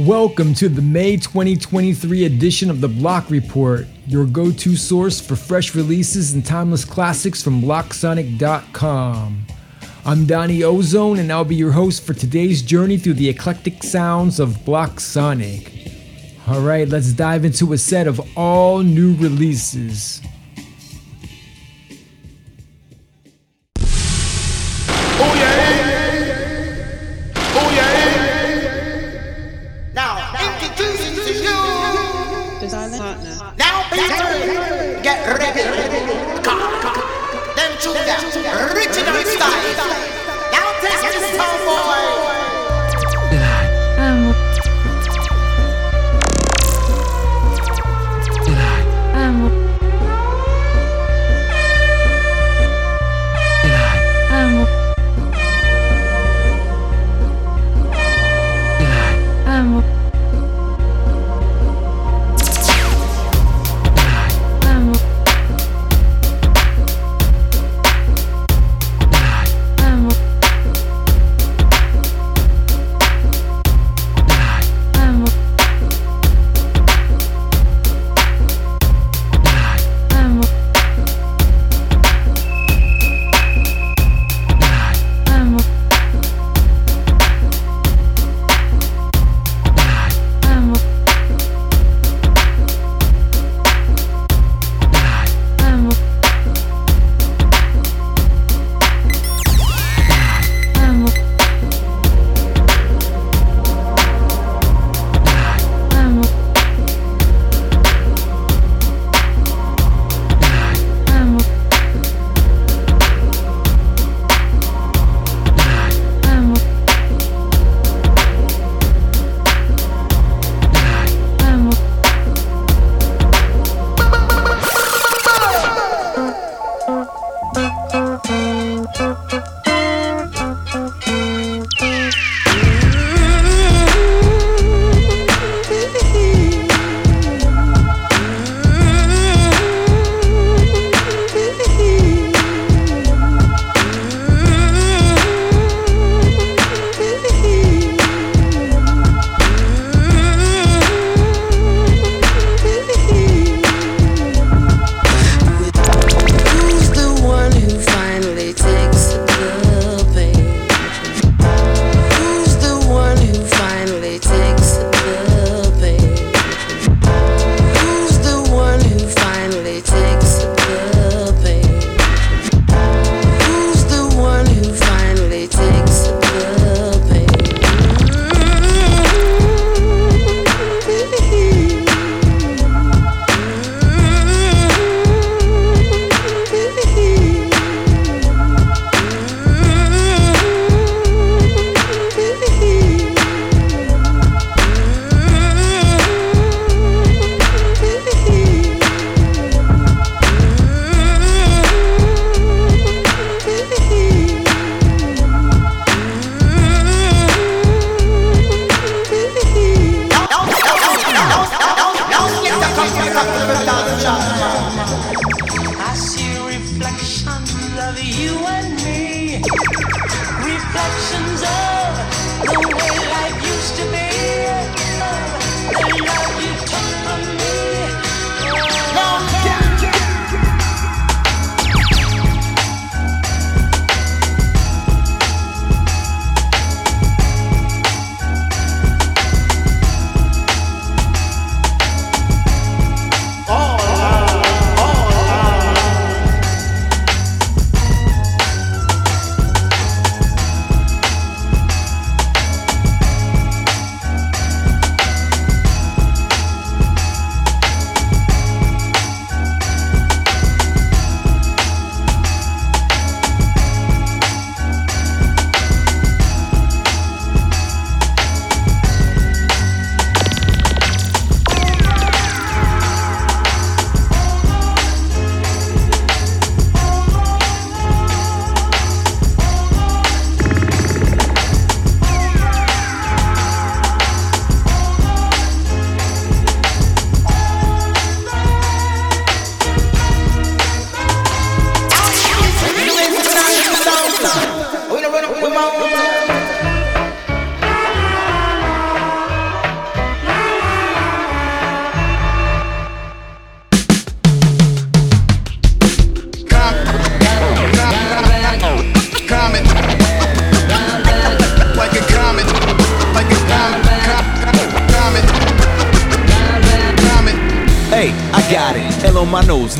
Welcome to the May 2023 edition of the Bloc Report, your go to source for fresh releases and timeless classics from blocSonic.com. I'm Donnie Ozone, and I'll be your host for today's journey through the eclectic sounds of blocSonic. Alright, let's dive into a set of all new releases.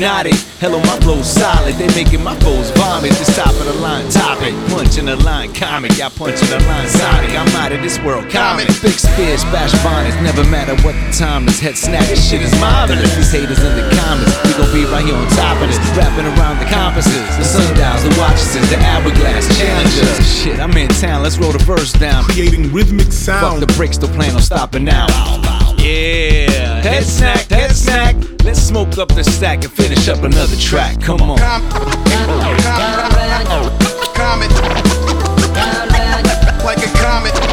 On sundials, the the hourglass challengers. Shit, I'm in town. Let's roll the verse down. Creating rhythmic sound. Fuck the bricks, don't plan on stopping now. Yeah, head snack, head snack. Let's smoke up the stack and finish up another track. Come on. Com- com- comet. Like a comet.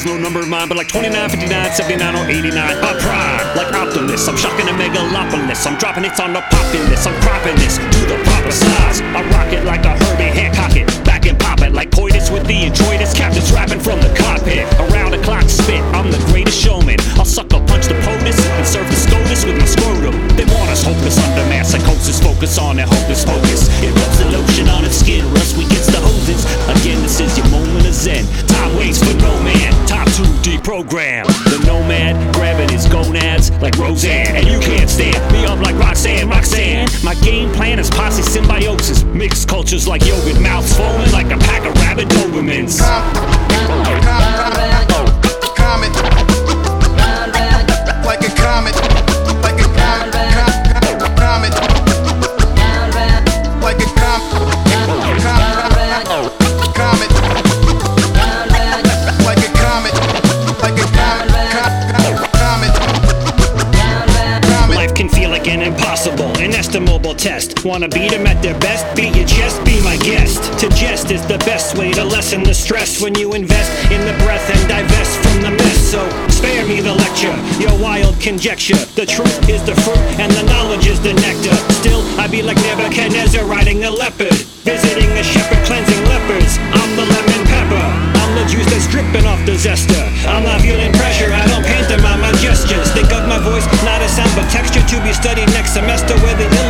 Reveals no number of mine, but like 29, 59, 79, or 89. I'm prime like Optimus. I'm shocking a megalopolis. I'm dropping hits on the populace. I'm cropping this to the proper size. I rock it like a Herbie Hancock it. Back and pop it like coitus with the introitus. Captain's rapping from the cockpit. Around the clock spit. I'm the greatest showman. I'll sucker punch the POTUS and serve the SCOTUS with my scrotum. They want us hopeless under mass psychosis. Focus on that hocus deprogram. The nomad grabbing his gonads like Roseanne. And you can't stand me up like Roxanne. Roxanne. My game plan is posse symbiosis. Mixed cultures like yogurt. Mouths foaming like a pack of rabid Dobermans. Wanna beat 'em at their best? Beat your chest, be my guest. To jest is the best way to lessen the stress when you invest in the breath and divest from the mess. So spare me the lecture, your wild conjecture. The truth is the fruit and the knowledge is the nectar. Still, I be like Nebuchadnezzar riding a leopard, visiting a shepherd cleansing lepers. I'm the lemon pepper. I'm the juice that's dripping off the zester. I'm not feeling pressure, I don't them my gestures. Think of my voice, not a sound but texture to be studied next semester where the illest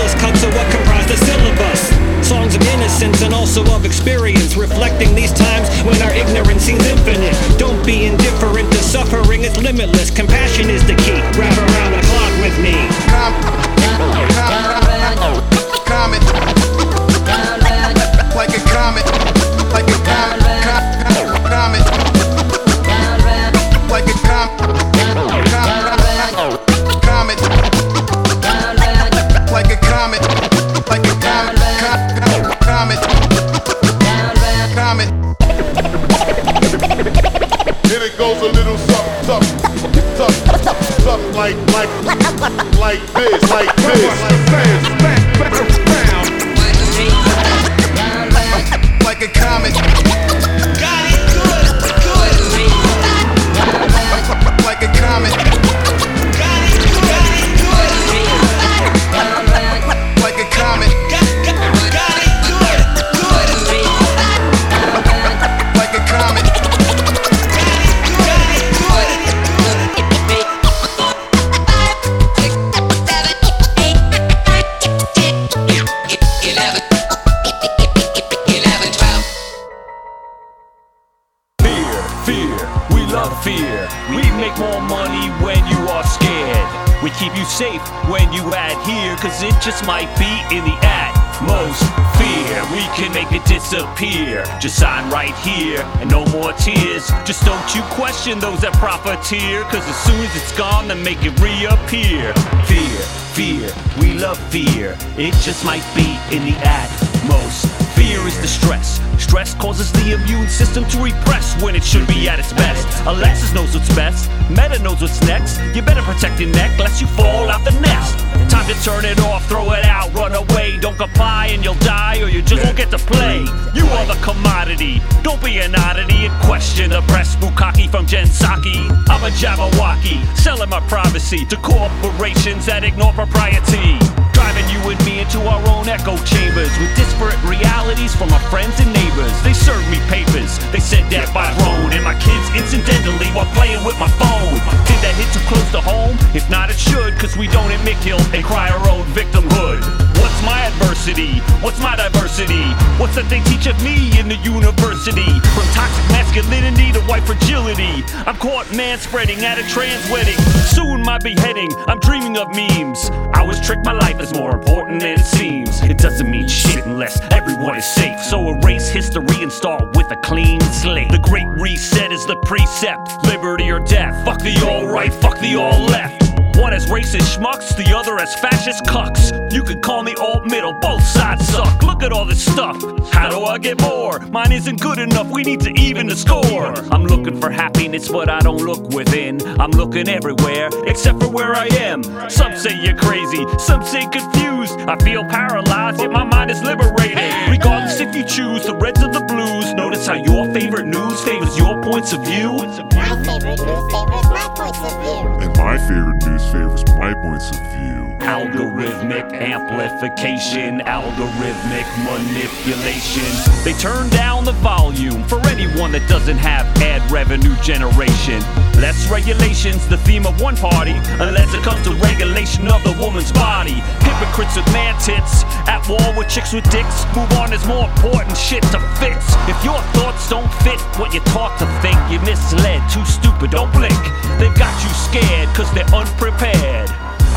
in the atmost fear. We can make it disappear. Just sign right here, and no more tears. Just don't you question those that profiteer, cause as soon as it's gone, then make it reappear. Fear, fear, we love fear. It just might be in the atmost. Fear is the stress. Stress causes the immune system to repress when it should be at its best. Alexis knows what's best. Meta knows what's next. You better protect your neck lest you fall out the nest. Time to turn it off, throw it out, run away. Don't comply and you'll die or you just won't get to play. You are the commodity. Don't be an oddity and question the press bukkake from Gensaki. I'm a Jabberwocky, selling my privacy to corporations that ignore propriety. Driving you and me into our own echo chambers with disparate realities from our friends and neighbors. They served me papers, they said that by drone, and my kids incidentally while playing with my phone. Did that hit too close to home? If not, it should, cause we don't admit guilt and cry our own victimhood. What's my adversity? What's my diversity? What's that they teach of me in the university? From toxic masculinity to white fragility. I'm caught man spreading at a trans wedding. Soon my beheading, I'm dreaming of memes. I was tricked, my life is more important than it seems. It doesn't mean shit unless everyone is safe. So erase history and start with a clean slate. The great reset is the precept liberty or death. Fuck the all right, fuck the all left. One as racist schmucks, the other as fascist cucks. You could call me alt middle, both sides suck. Look at all this stuff. How do I get more? Mine isn't good enough, we need to even the score. I'm looking for happiness, but I don't look within. I'm looking everywhere, except for where I am. Some say you're crazy, some say confused. I feel paralyzed, yet my mind is liberated. Regardless if you choose the reds or the blues, notice how your favorite news favors your points of view. My favorite news favors my points of view. And my favorite news favors my points of view. Algorithmic amplification, algorithmic manipulation. They turn down the volume for anyone that doesn't have ad revenue generation. Less regulations, the theme of one party, unless it comes to regulation of the woman's body. Hypocrites with man tits, at war with chicks with dicks. Move on, there's more important shit to fix. If your thoughts don't fit what you're taught to think, you're misled, too stupid, don't blink. They've got you scared, cause they're unprepared.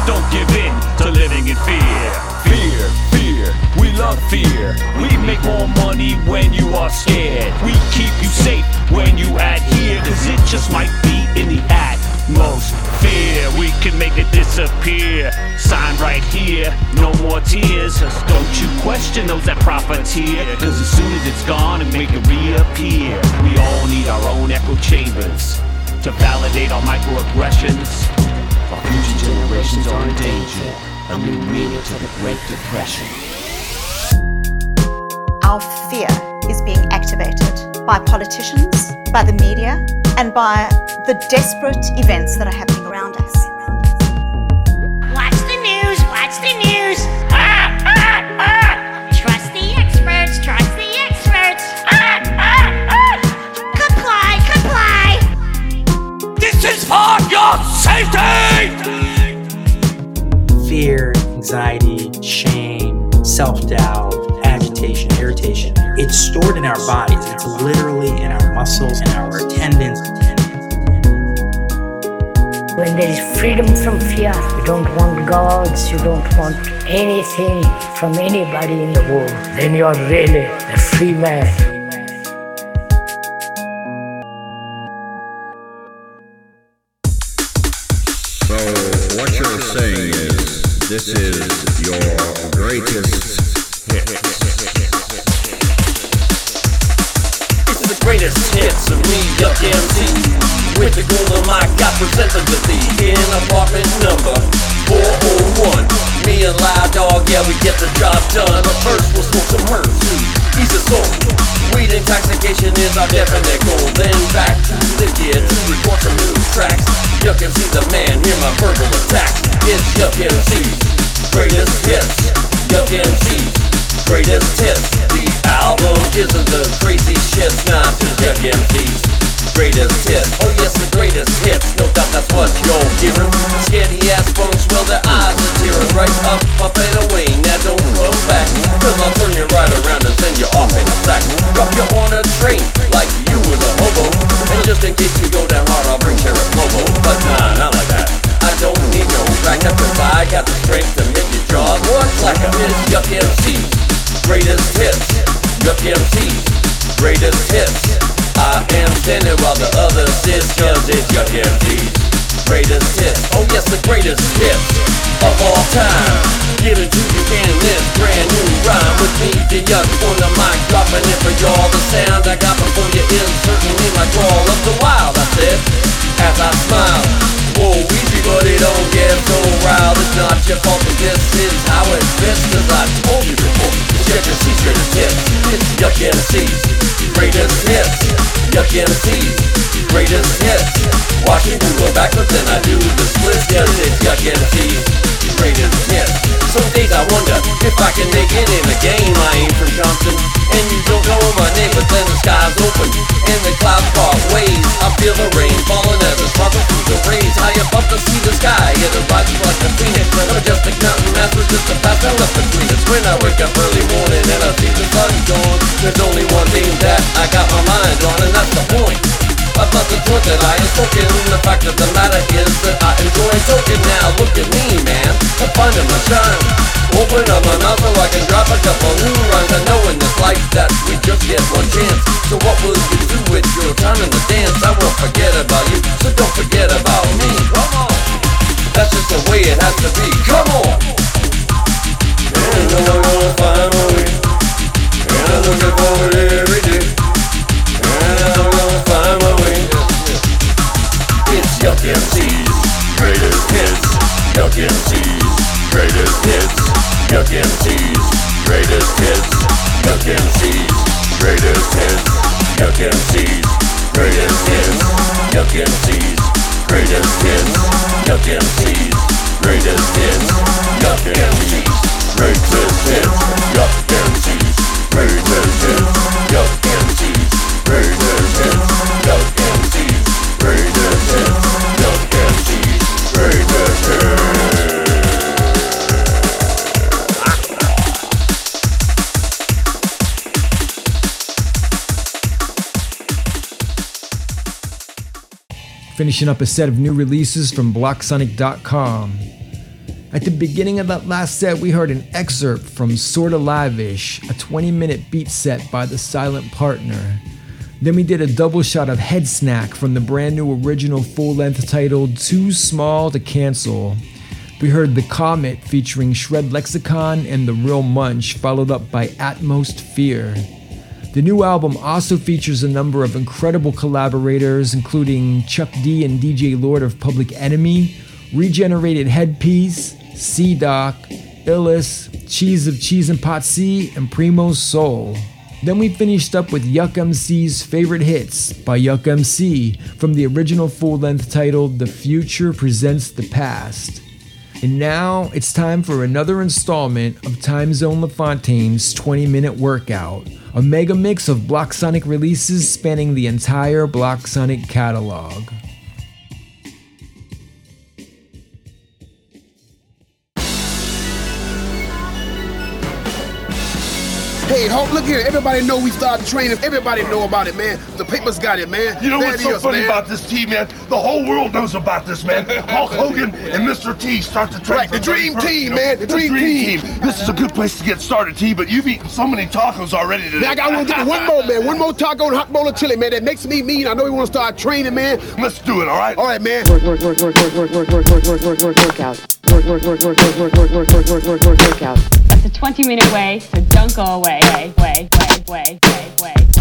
Don't give in to living in fear. Fear, fear, we love fear. We make more money when you are scared. We keep you safe when you adhere, cause it just might be in the atmost fear. We can make it disappear. Sign right here, no more tears. Just don't you question those that profiteer, cause as soon as it's gone, it make it reappear. We all need our own echo chambers to validate our microaggressions. Our future generations are in danger. A new meaning to the Great Depression. Our fear is being activated by politicians, by the media, and by the desperate events that are happening around us. Watch the news, watch the news. For your safety! fear, anxiety, shame, self doubt, agitation, irritation. It's stored in our bodies. It's literally in our muscles, and our tendons. When there is freedom from fear, you don't want gods, you don't want anything from anybody in the world, then you're really a free man. This is your greatest hit. This is the greatest hits of me, Yuk MC. With the I present them to thee in apartment number 401. Me and Loud Dog, yeah, we get the job done. But first, we'll smoke some herbs. He's a soul. Weed intoxication is our definite goal. Then back to the gear to record some new tracks. Yuk MC, the man, hear my verbal attacks. It's Yuk MC's greatest hits. Yuk MC's greatest hits. The album isn't the crazy shit, nah, it's Yuk MC's greatest hits. Oh yes, the greatest hits. No doubt that's what you're hearing. Scaredy ass folks, well their eyes are tearing right up, up and away. Now don't come back, cause I'll turn you right around and send you off in a sack. Drop you on a train like you was a hobo. And just in case you go down hard, I'll bring Sheriff Lobo. But nah, not like that. I don't need no backup cause I got the strength to make your jaw more like a It's Yuk MC. Greatest hits. Yuk MC. Greatest hits. I am standing while the others sit Cause it's Yuk MC's greatest hits Oh yes, the greatest hits of all time Give it to you in this brand new rhyme With me, the Yuck on the mic Dropping it for y'all The sound I got before you is certainly my crawl of the wild I said, as I smile Whoa, easy buddy, don't get so riled It's not your fault, but this is how it's best As I told you before, it's Yuk MC's greatest hits It's Yuk MC's greatest hits. Yuk MC's greatest hits. Watch me do it backwards and I do the splits Yes, it's Yuk MC's greatest hits some days I wonder if I can make it in the game. I ain't from Johnson, and you don't know my name, but then the sky's open and the clouds part ways. I feel the rain falling as I struggle through the rays. High above to see the sky, yeah, the rises like a phoenix. When I'm just a mountain, after just a path, I left between us. When I wake up early morning and I see the sun gone, there's only one thing that I got my mind on, and that's the point am smoking. The thought that I had spoken, the fact of the matter is that I enjoy talking now. Look at me, man. I'm finding my shine. Open up my mouth so I can drop a couple new rhymes. I know in this life that we just get one chance. So what will you do with your time in the dance? I won't forget about you, so don't forget about me. Come on. That's just the way it has to be. Come on. And I I'm gonna find my way. And I'm looking forward every day. And I'm It's Yuk MC's greatest hits. Yuk MC's greatest hits. Yuk MC's greatest hits. Yuk MC's greatest hits. Yuk MC's greatest hits. Yuk MC's greatest hits. Yuk MC's greatest hits. Yuk MC's greatest hits. Yuk MC's greatest hits. Yuck Finishing up a set of new releases from blocSonic.com. At the beginning of that last set, we heard an excerpt from Sorta Live-ish, a 20-minute beat set by The Silent Partner. Then we did a double shot of Headsnack from the brand new original full-length titled Too Small to Cancel. We heard The Comet featuring Shred Lexicon and The Real Munch, followed up by Atmost Fear. The new album also features a number of incredible collaborators, including Chuck D and DJ Lord of Public Enemy, Regenerated Headpiece, C Doc, Illis, Cheese of Cheese and Pot C, and Primo's Soul. Then we finished up with Yuk MC's Favorite Hits by Yuk MC from the original full length titled The Future Presents the Past. And now it's time for another installment of Timezone Lafontaine's 20 minute workout, a mega mix of blocSonic releases spanning the entire blocSonic catalog. Hey, Hulk, look here. Everybody know we started training. Everybody know about it, man. The papers got it, man. You know There what's so is, funny man. about this team, man? The whole world knows about this, man. Hulk Hogan and Mr. T start to train. Right, the dream first, team, you know, man, the dream team. This is a good place to get started, T. But you've eaten so many tacos already today. Man, I got one, get one more, man. One more taco and hot bowl of chili, man. That makes me mean. I know you want to start training, man. Let's do it, all right? All right, man. Work, work, work, work, work, work, work, work, work, work, work, work, workout. Work, work, work, work, work, work, work, work, work, work, work, work, workout. That's a 20 minute way, so don't go away. Way, way, way, way, way, way, way, way.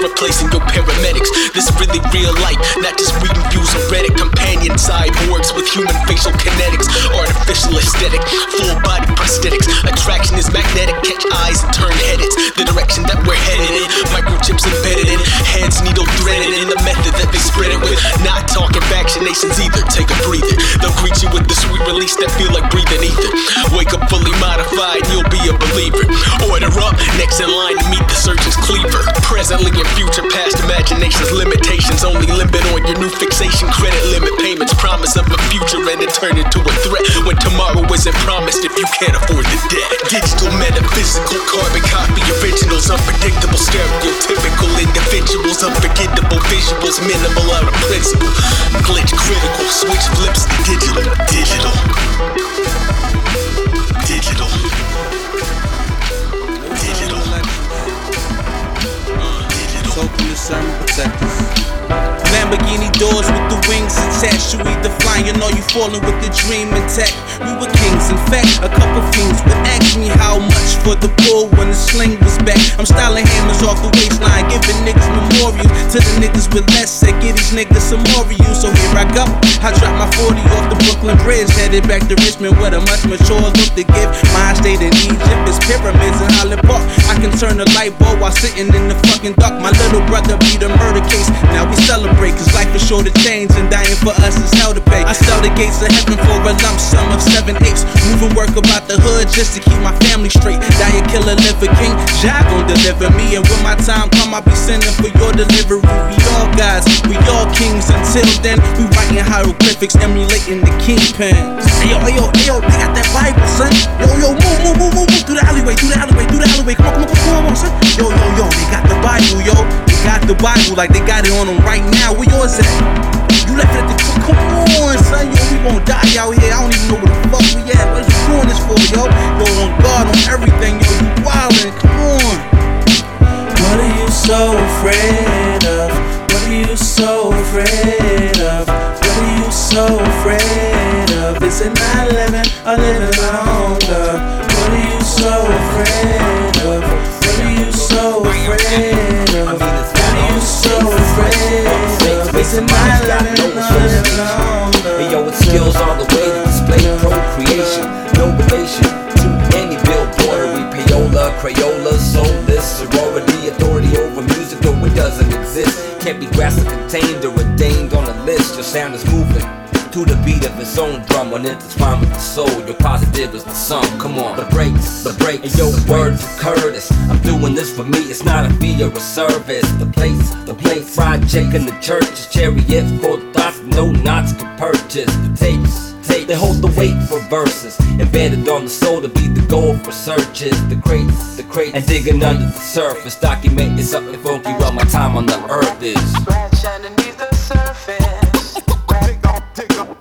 Replacing your paramedics. This really real life, not just reading views on Reddit. Companion cyborgs with human facial kinetics. Artificial aesthetic, full body prosthetics. Attraction is magnetic, catch eyes and turn heads. The direction that we're headed in. Microchips embedded needle threaded in the method that they spread it with. Not talking vaccinations either. Take a breather. They'll greet you with the sweet release that feel like breathing ether. Wake up fully modified, you'll be a believer. Order up, next in line to meet the surgeon's cleaver. Presently and future, past imaginations, limitations only limit on your new fixation. Credit limit payments, promise of a future, and it turn into a threat when tomorrow isn't promised if you can't afford the debt. Digital, metaphysical, carbon copy originals, unpredictable, stereotypical individuals, unforgettable visuals, minimal out of principle. Glitch critical, switch flips to digital, digital, digital, digital. Open the sun protectors. Lamborghini doors with the wings attached. You either flying or you falling with the dream intact. We were kings, in fact, a couple fiends would ask me how much for the bull when the sling was back. I'm styling hammers off the waistline, giving niggas memorials to the niggas with less. Say, give these niggas some you. So here I go. I drop my 40 off the Brooklyn Bridge, headed back to Richmond with a much mature look to give. My state in Egypt is pyramids in Holland Park. I can turn the light bulb while sitting in the fucking dark. My little brother beat a murder case. Now we celebrate, cause life is sure to change, and dying for us is hell to pay. I sell the gates of heaven for a lump sum of seven apes. Moving work about the hood just to keep my family straight. Die a killer, live a king. Jah gon' deliver me, and when my time come, I'll be sending for your delivery. We all gods, we all kings. Until then, we writing hieroglyphics, emulating the kingpin. Hey yo, hey yo, hey yo, they got that Bible, son. Yo, yo, move, move, move, move, move through the alleyway, through the alleyway, through the alleyway. Come on, come on, come on, son. Yo, yo, yo, they got the Bible, yo. They got the Bible like they got it on them right now. Where yours at? You left it at the come on, son. Yo, we gon' die out here. I don't even know where the fuck we at. What you doing this for, yo? Yo, on guard on everything, yo. You wildin', come on. What are you so afraid of? What are you so afraid of? What are you so afraid of? Is it not living or living longer? Of? Is it not living or living longer? Hey yo, it skills all the way to display procreation. No relation to any billboard. We payola, Crayola, soulless, authority over music, though it doesn't exist. Can't be grasped contained or ordained on a list. Your sound is moving. To the beat of its own drum, when intertwined with the soul, your positive is the sum. Come on, the breaks, the breaks. And yo, words of Curtis. I'm doing this for me, it's not a fee or a service. The place, the place, fried chicken, the church is chariot for thoughts no knots can purchase. The tapes, tape, they hold the weight for verses. Embedded on the soul to be the goal for searches. The crates, the crates, and digging under the surface. Documenting something funky while my time on the earth is. Scratch underneath the surface. Scratch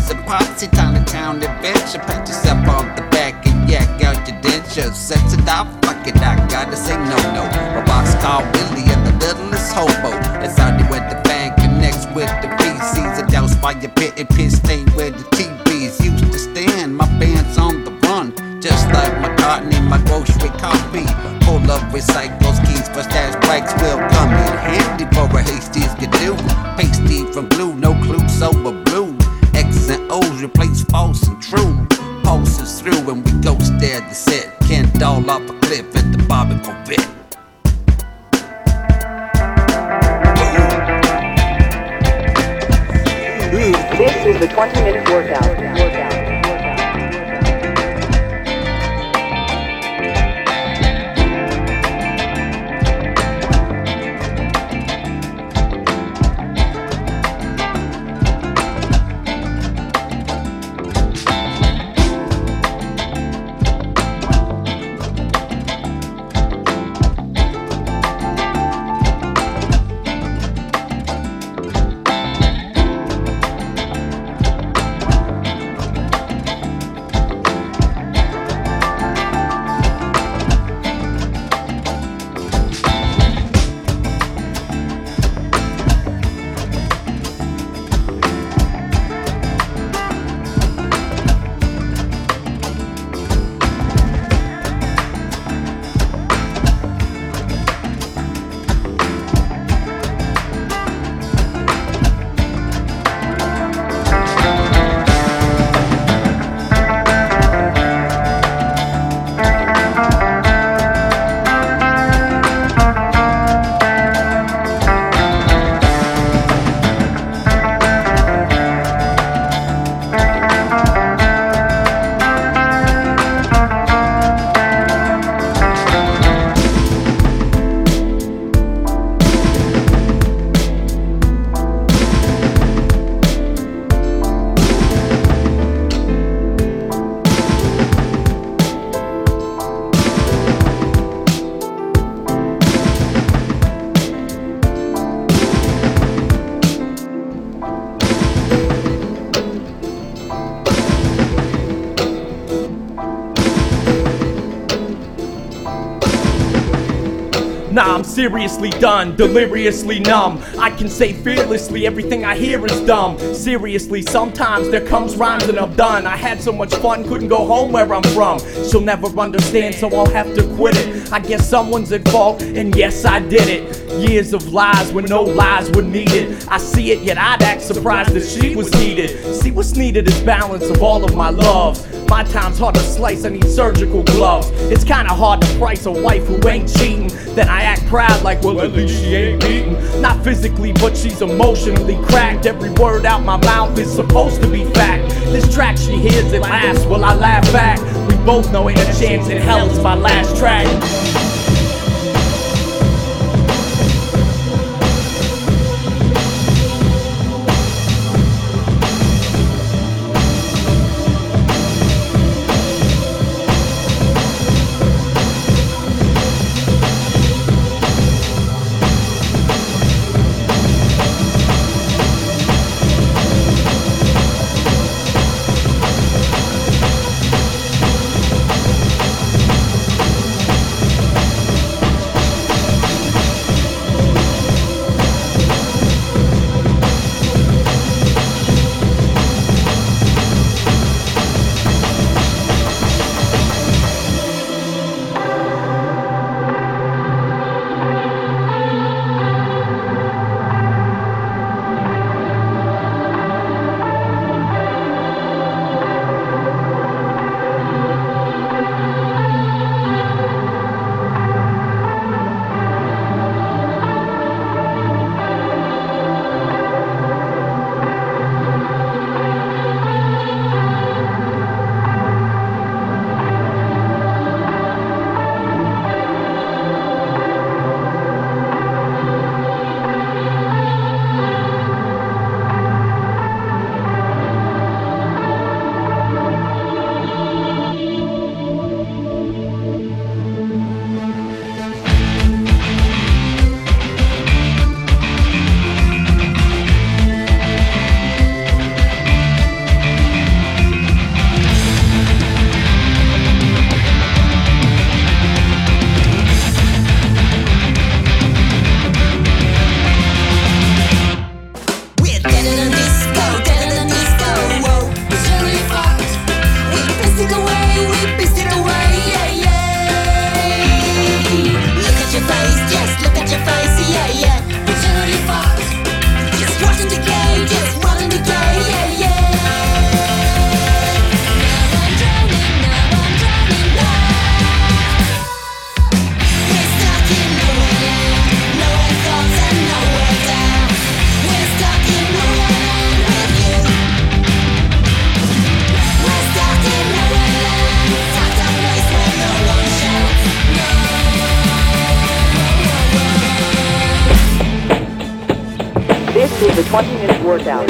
for a and potsy town to town adventure. Pat yourself on the back and yak out your dentures. Sex it out, fuck it, I gotta say no no. A box called Willie and the littlest hobo. That's how they went the bank connects with the VCs. A douse by your pit and piss stain where the TVs used to stand. My band's on the run, just like McCartney, my grocery copy. Full of recycles, keys for stash bikes will come in handy for a hasty skidoo. Pasty from blue, set. Off a cliff at the. This is the 20 minute seriously done, deliriously numb. I can say fearlessly everything I hear is dumb. Seriously, sometimes there comes rhymes and I'm done. I had so much fun, couldn't go home where I'm from. She'll never understand, so I'll have to quit it. I guess someone's at fault, and yes, I did it. Years of lies when no lies were needed. I see it, yet I'd act surprised that she was needed. See, what's needed is balance of all of my loves. My time's hard to slice, I need surgical gloves. It's kinda hard to price a wife who ain't cheating. Then I act proud like, well, at least she ain't beaten. Not physically, but she's emotionally cracked. Every word out my mouth is supposed to be fact. This track she hears it last, well, I laugh back. We both know ain't a chance in hell is my last track. Workout.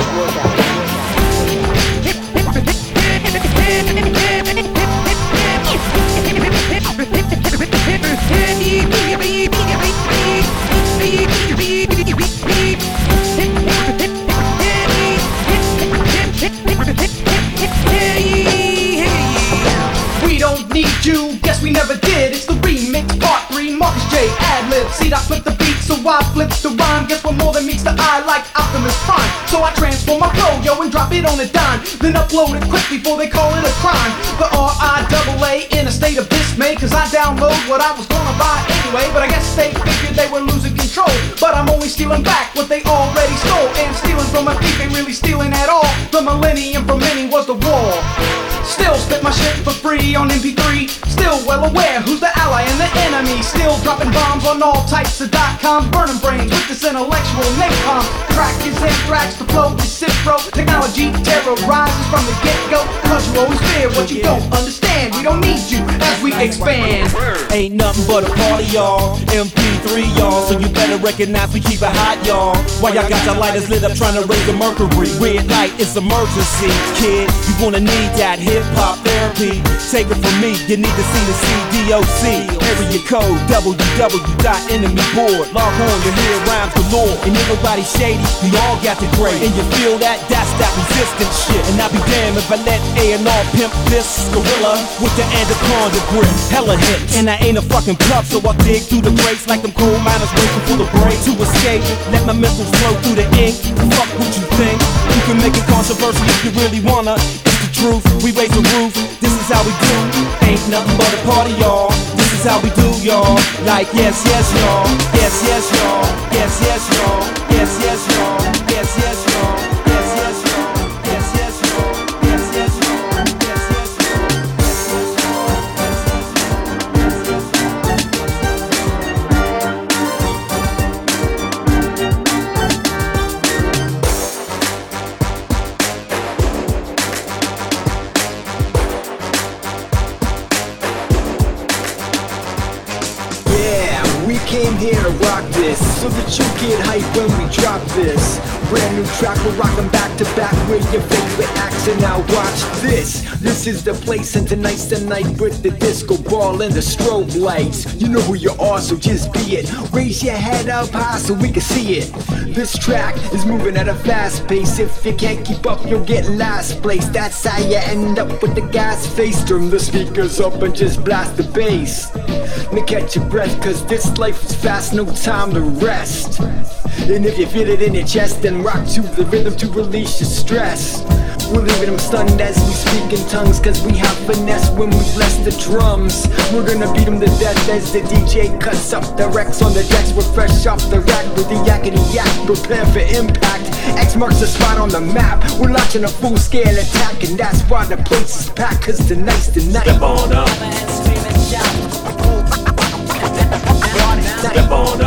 We don't need you, guess we never did. It's the remix, part three, Marcus J. Ad lib. See, I flip the beat, so I flip the rhyme. Guess what more than meets the eye like Optimus Prime. So I transform my flow, yo, and drop it on a dime. Then upload it quick before they call it a crime. The R-I-double-A in a state of dismay, cause I download what I was gonna buy anyway. But I guess they figured they were losing control. But I'm only stealing back what they already stole. And stealing from a thief ain't really stealing at all. The millennium for many was the war. Still spit my shit for free on MP3. Still well aware who's the ally and the enemy. Still dropping bombs on all types of dot coms. Burning brains with this intellectual napalm. Crack is anthrax, the flow is Cipro. Technology terrorizes from the get go. Cause you always fear what you don't understand. We don't need you as we expand. Ain't nothing but a party, y'all. MP3, y'all. So you better recognize we keep it hot, y'all. While y'all got your lighters lit up trying to raise the mercury. Red light, it's emergency, kid. You gonna need that hip hip hop therapy. Take it from me, you need to see the CDOC. Area code www.enemyboard. Log on, you hear rhymes galore. And ain't nobody shady, we all got the gray. And you feel that? That's that resistance shit. And I'll be damned if I let A&R pimp this gorilla with the anaconda grip. Hella hits. And I ain't a fucking pup, so I dig through the breaks like them coal miners waiting for the break to escape. Let my mental flow through the ink. Fuck what you think. You can make it controversial if you really wanna. Truth. We raise the roof. This is how we do. Ain't nothing but a party, y'all. This is how we do, y'all. Like yes, yes, y'all. Yes, yes, y'all. Yes, yes, y'all. Yes, yes, y'all. Yes, yes, y'all. Track, we're rocking back to back with your favorite acts, and now watch this. This is the place, and tonight's the night with the disco ball and the strobe lights. You know who you are, so just be it. Raise your head up high so we can see it. This track is moving at a fast pace. If you can't keep up, you'll get last place. That's how you end up with the gas face. Turn the speakers up and just blast the bass. Now catch your breath, cause this life is fast, no time to rest. And if you feel it in your chest, then rock to the rhythm to release your stress. We're leaving them stunned as we speak in tongues, cause we have finesse when we bless the drums. We're gonna beat them to death as the DJ cuts up the Rex on the decks. We're fresh off the rack with the yakety yak, prepare for impact. X marks the spot on the map. We're launching a full scale attack, and that's why the place is packed, cause tonight's the night. Step on up. Step on up.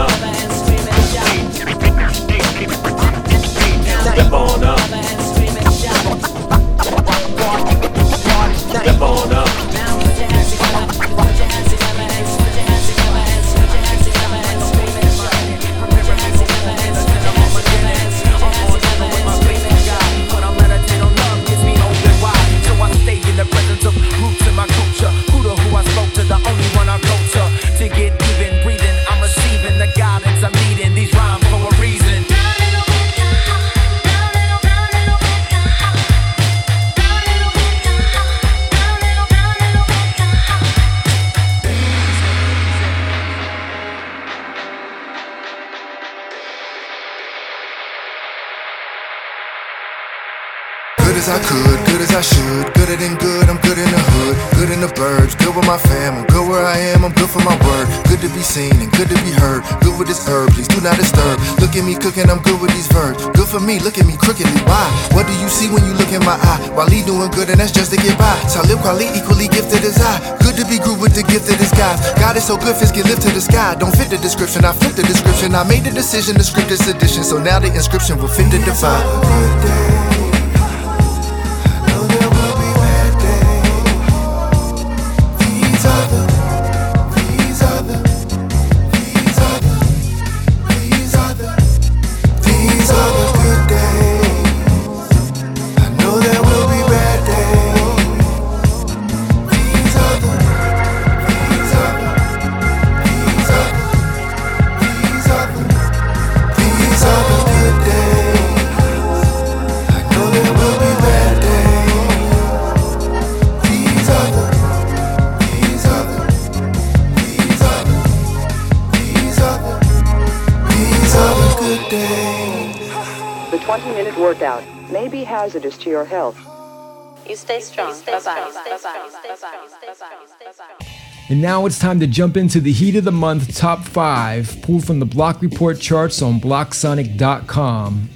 Decision, the script is addition. So now the inscription will fit the divine. Workout may be hazardous to your health. You stay strong. Bye bye. And now it's time to jump into the heat of the month top 5 pulled from the Bloc Report charts on blocSonic.com.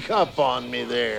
sneak up on me there.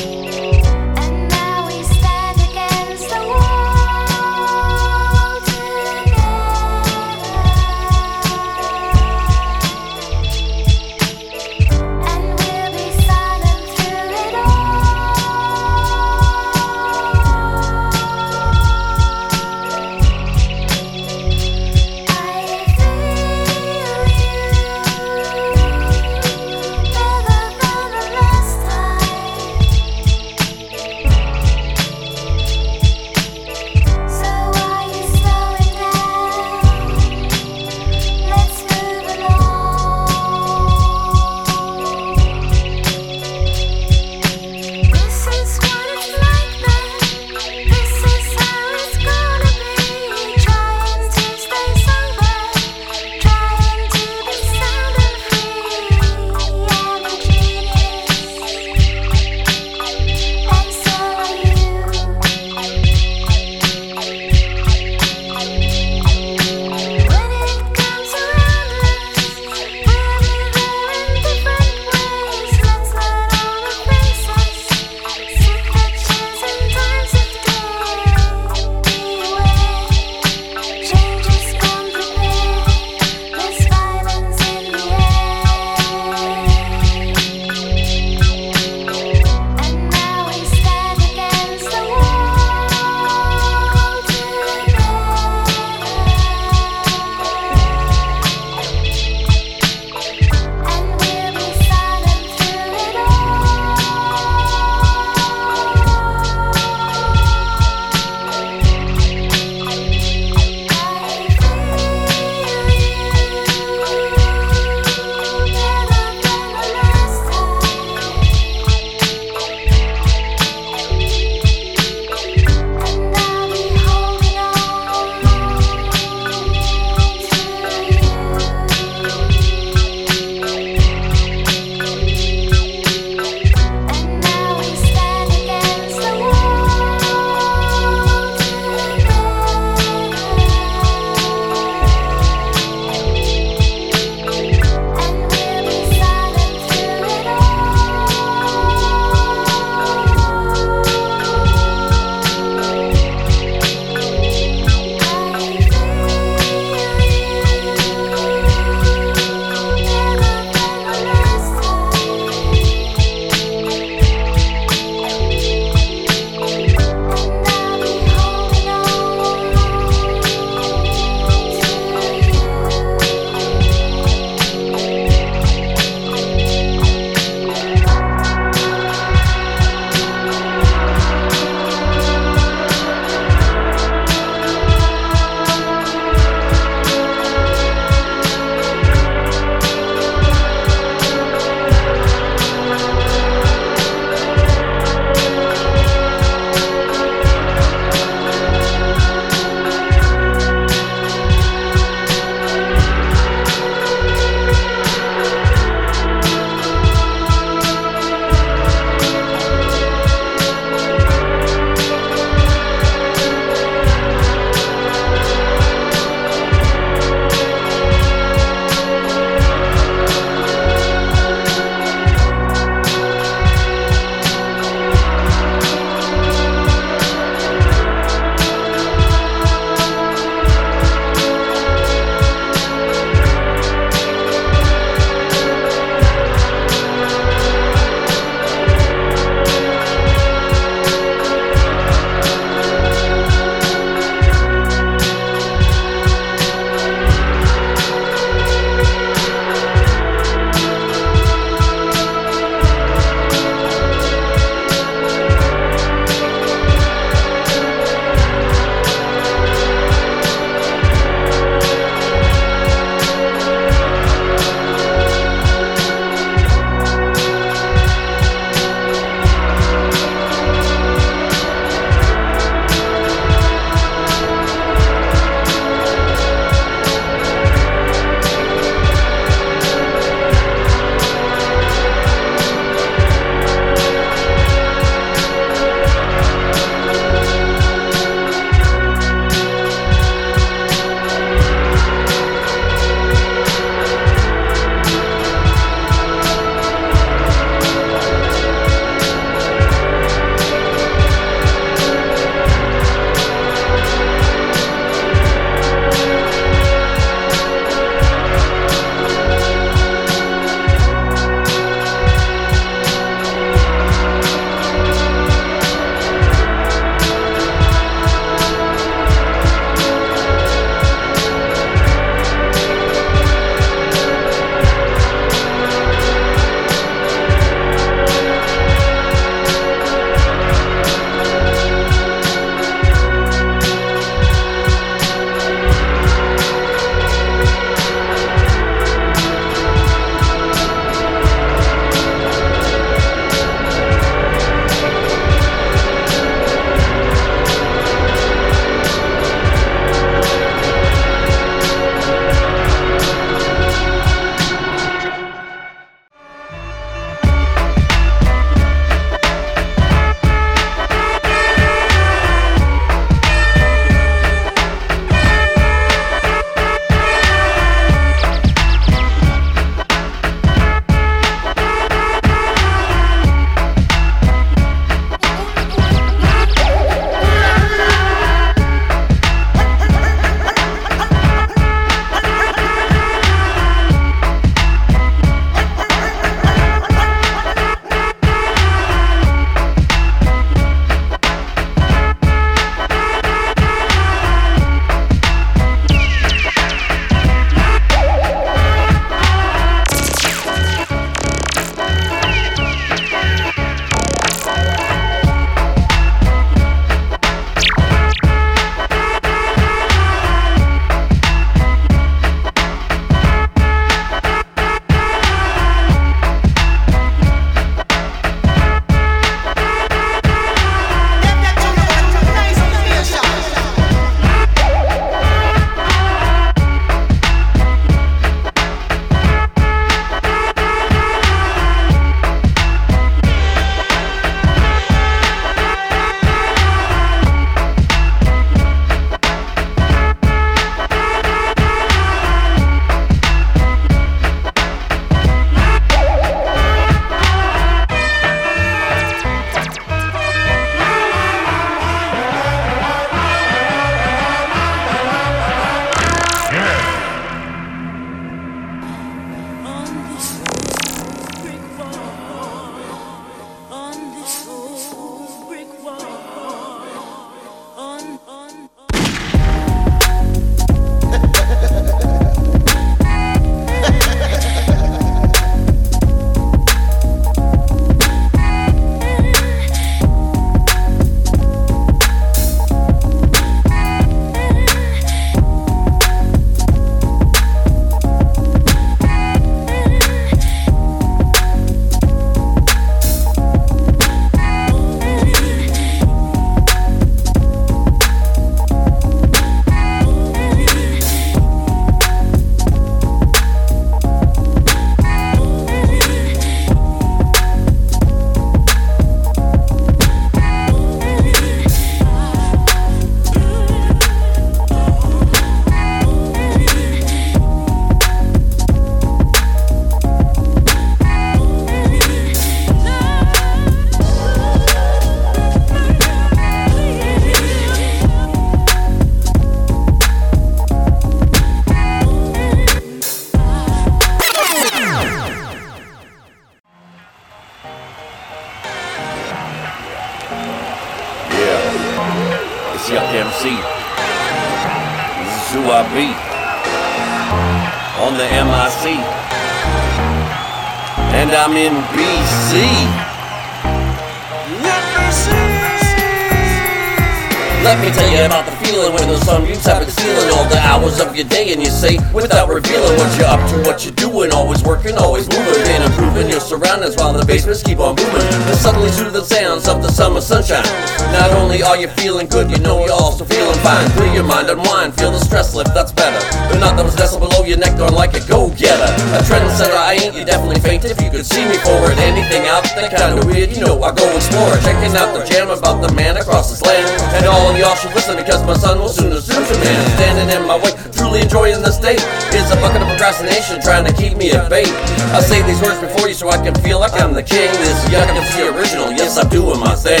Feeling you know you're also feeling fine. Clear your mind, unwind, feel the stress lift, that's better. But not that was nestled below your neck, on like a go-getter. A trendsetter, I ain't, you definitely faint if you could see me forward. Anything out there kinda weird, you know I go explore. Checking out the jam about the man across this land, and all y'all should listen because my son will soon assume to man. Standing in my way, truly enjoying this day. Is a bucket of procrastination trying to keep me at bay. I say these words before you so I can feel like I'm the king. This young MC original, yes, I'm doing my thing.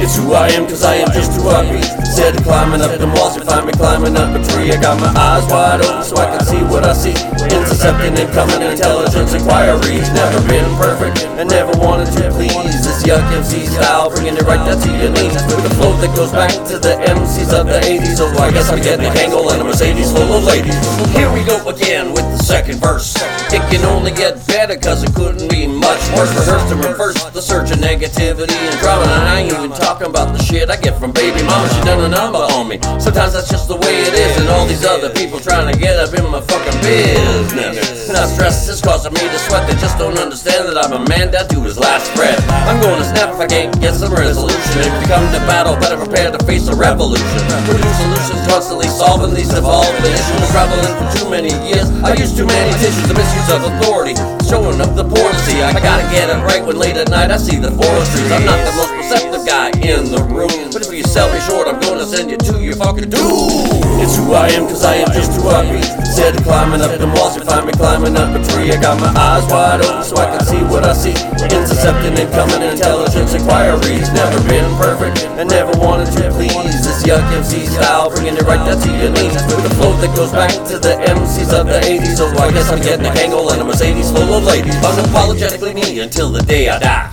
It's who I am cause I am just who I be. Said climbing up the walls, you find me climbing up a tree. I got my eyes wide open so I can see what I see. Intercepting incoming intelligence inquiries. Never been perfect and never wanted to please. This young MC style, bringing it right down to your knees. With a flow that goes back to the MCs of the 80s. So I guess I'm getting a angle and a Mercedes full of ladies. Here we go again with the second verse. It can only get better cause it couldn't be much worse. Rehearsed and reverse the surge of negativity and drama. And I ain't even talking about the shit I get from baby mama. She done a number on me. Sometimes that's just the way it is. And all these other people trying to get up in my fucking business. Now stress is causing me to sweat. They just don't understand that I'm a man that do his last breath. I'm going to snap if I can't get some resolution. If you come to battle, better prepare to face a revolution. Produce solutions, constantly solving these evolving issues. Traveling for too many years. I use too many tissues, the misuse of authority. Showing up the poor to see. I gotta get it right when late at night I see the forestries. I'm not the most receptive guy in the room. But if you sell me short, I'm gonna send you to your fucking doom. It's who I am, cause I am just who I be. Said climbing up the walls, you find me climbing up a tree. I got my eyes wide open so I can see what I see. Intercepting incoming intelligence inquiries. Never been perfect and never wanted to please. This young MC style, bringing it right down to your knees. With a flow that goes back to the MCs of the 80s. So I guess I'm getting a angle and a Mercedes ladies. Unapologetically me until the day I die.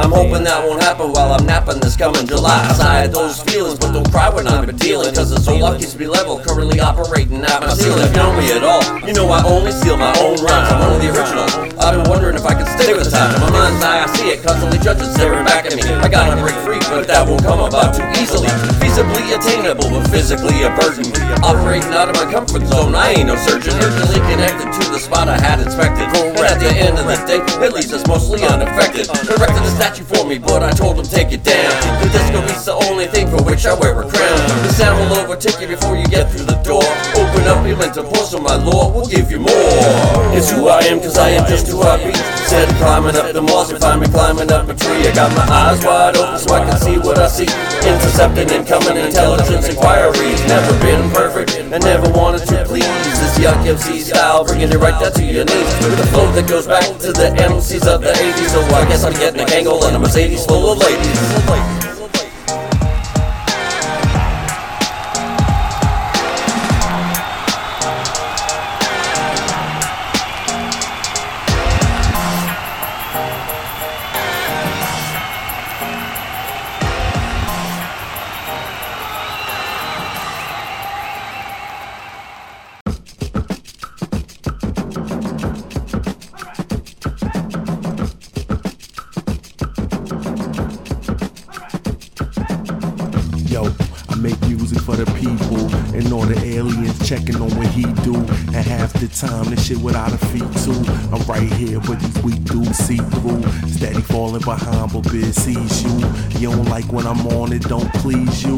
I'm hoping that won't happen while I'm napping this coming July. Side those feelings, but don't cry when I'm dealing. Cause it's so lucky to be level, currently operating at my ceiling. If you know me at all, you know I only steal my own rhymes. I'm only the original. I've been wondering if I can stay with the time. In my mind's eye, I see it, constantly judging, staring back at me. I gotta break free, but that won't come about too easily. Feasibly attainable, but physically a burden. Operating out of my comfort zone, I ain't no surgeon. Urgently connected to the spot I had inspected. And at the end of the day, it leaves us mostly unaffected. Erected statue for me, but I told him take it down. The disco beat's the only thing for which I wear a crown. The sound will overtake you before you get through the door. Open up your mental so my lord will give you more. It's who I am, cause I am just who I be. Said climbing up the walls, you find me climbing up a tree. I got my eyes wide open so I can see what I see. Intercepting incoming intelligence inquiries. Never been perfect and never wanted to please. This young MC style, bringing it right down to your knees. With a flow that goes back to the MCs of the 80s. So I guess I'm getting a angle and a Mercedes full of ladies. Time, this shit without a feet too. I'm right here, but these weak dudes see through. Steady falling behind, but biz sees you. You don't like when I'm on it, don't please you.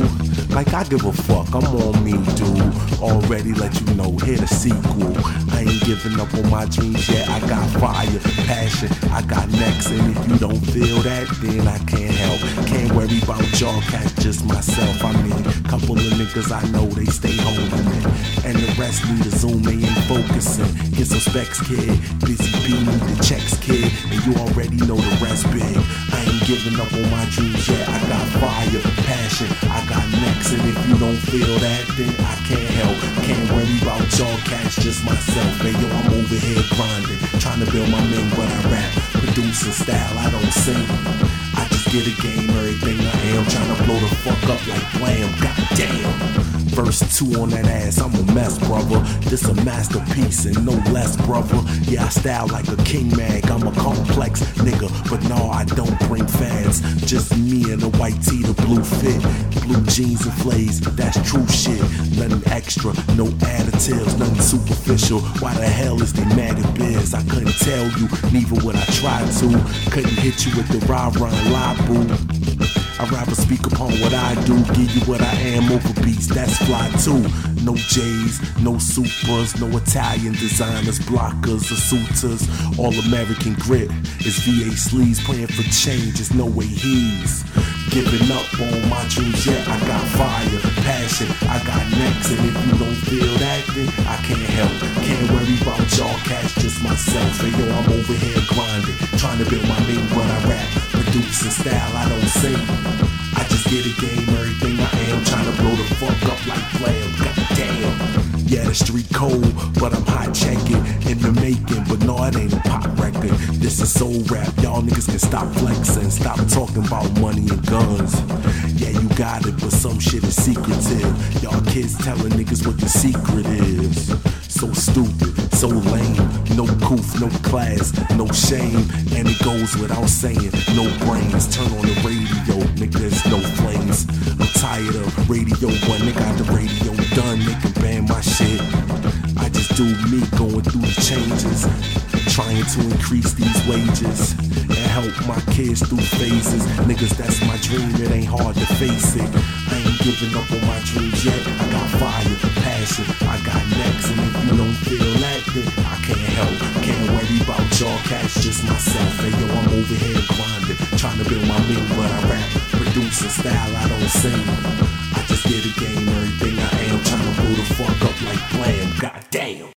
Like I give a fuck, I'm on me, dude. Already let you know, here the sequel. I ain't giving up on my dreams yet. I got fire, passion, I got next. And if you don't feel that, then I can't help. Can't worry about y'all cats, just myself. I mean, couple of niggas I know they stay home man. And the rest need to zoom, they ain't focusing. Get some specs, kid. Busy B need the checks, kid. And you already know the rest big. I ain't giving up on my dreams yet. I got fire, passion, I got next. And if you don't feel that, then I can't help. Can't worry about y'all cats, just myself. Man, yo, I'm over here grinding. Trying to build my name, but I rap. Producing style, I don't sing. I just get a game, everything I am. Trying to blow the fuck up like blam. Goddamn. Verse two on that ass, I'm a mess, brother. This a masterpiece and no less, brother. Yeah, I style like a king mag. I'm a complex nigga, but no, I don't bring fans. Just me and the white tee, the blue fit, blue jeans and flays. That's true shit. Nothing extra, no additives, nothing superficial. Why the hell is they mad at biz? I couldn't tell you, neither would I try to. Couldn't hit you with the rah rah lie boo. I'd rather speak upon what I do, give you what I am over beats, that's fly too. No J's, no Supras, no Italian designers, blockers or suitors. All American grit is VA sleeves playing for change, there's no way he's giving up on my dreams yet. I got fire, passion, I got next, and if you don't feel that, then I can't help. Can't worry about y'all cats, just myself. And yo, I'm over here grinding, trying to build my name when I rap, produce and style, I don't sing. I just get a game, everything I am, trying to blow the fuck up like flam. Goddamn. Yeah, the street cold, but I'm hot checking in the making. But no, it ain't a pop. This is soul rap. Y'all niggas can stop flexing, stop talking about money and guns. Yeah, you got it, but some shit is secretive. Y'all kids telling niggas what the secret is. So stupid, so lame. No coof, no class, no shame. And it goes without saying, no brains. Turn on the radio, niggas, no flames. I'm tired of radio one, they got the radio done, they ban my shit. I just do me going through the changes. Trying to increase these wages and help my kids through phases. Niggas, that's my dream, it ain't hard to face it. I ain't giving up on my dreams yet. I got fire, passion, I got next. And if you don't feel that, then I can't help. Can't worry about y'all cats, just myself. Hey yo, I'm over here grinding, trying to build my name, but I rap, produce and style, I don't sing. I just get a game, everything I am, trying to blow the fuck up blam. Goddamn.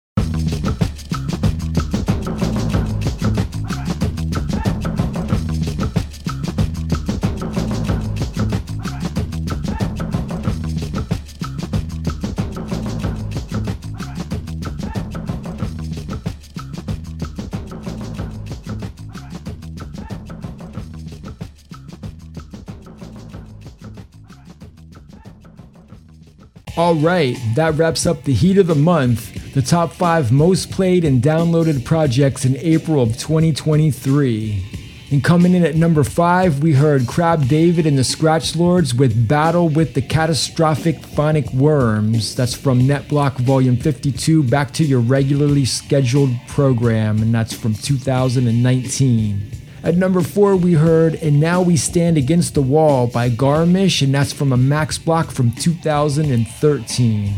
All right, that wraps up the heat of the month, the top five most played and downloaded projects in April of 2023. And coming in at number five, we heard Krayb David and the Skratch Lords with Battle with the Catastrophic Phonic Worms. That's from netBloc Volume 52, back to your regularly scheduled program, and that's from 2019. At number four, we heard And Now We Stand Against the Wall by Garmisch, and that's from a Max Block from 2013.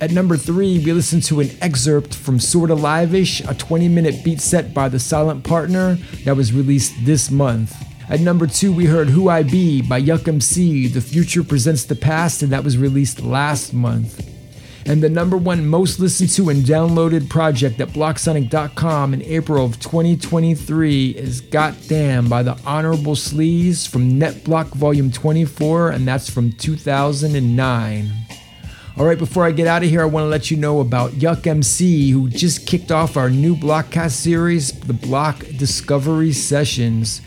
At number three, we listened to an excerpt from Sorta Live-ish, a 20-minute beat set by Tha Silent Partner that was released this month. At number two, we heard Who I Be by Yuk MC, The Future Presents the Past, and that was released last month. And the number one most listened to and downloaded project at blocSonic.com in April of 2023 is Goddamn by the Honorable Sleaze from netBloc Volume 24, and that's from 2009. All right, before I get out of here, I want to let you know about Yuk MC, who just kicked off our new Blockcast series, the Block Discovery Sessions.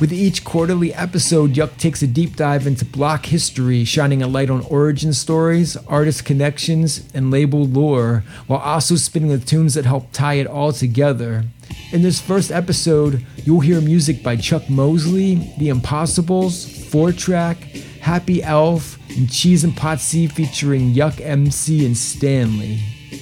With each quarterly episode, Yuk takes a deep dive into block history, shining a light on origin stories, artist connections, and label lore, while also spinning the tunes that help tie it all together. In this first episode, you'll hear music by Chuck Mosley, The Impossebulls, Four Track, Happy Elf, and Cheese N Pot-C featuring Yuk MC and Stanley.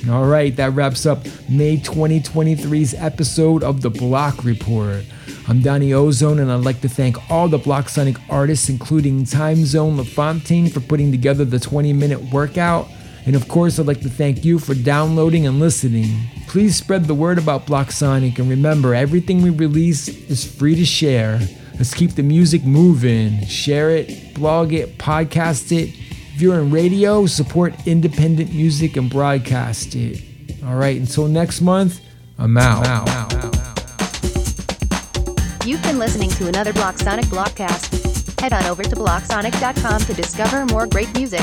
All right, that wraps up May 2023's episode of the Bloc Report. I'm Donnie Ozone, and I'd like to thank all the blocSonic artists, including Timezone Lafontaine, for putting together the 20 minute workout. And of course, I'd like to thank you for downloading and listening. Please spread the word about blocSonic, and remember, everything we release is free to share. Let's keep the music moving. Share it, blog it, podcast it. If you're in radio, support independent music and broadcast it. All right, until next month, I'm out. You've been listening to another blocSonic Blockcast. Head on over to blocSonic.com to discover more great music.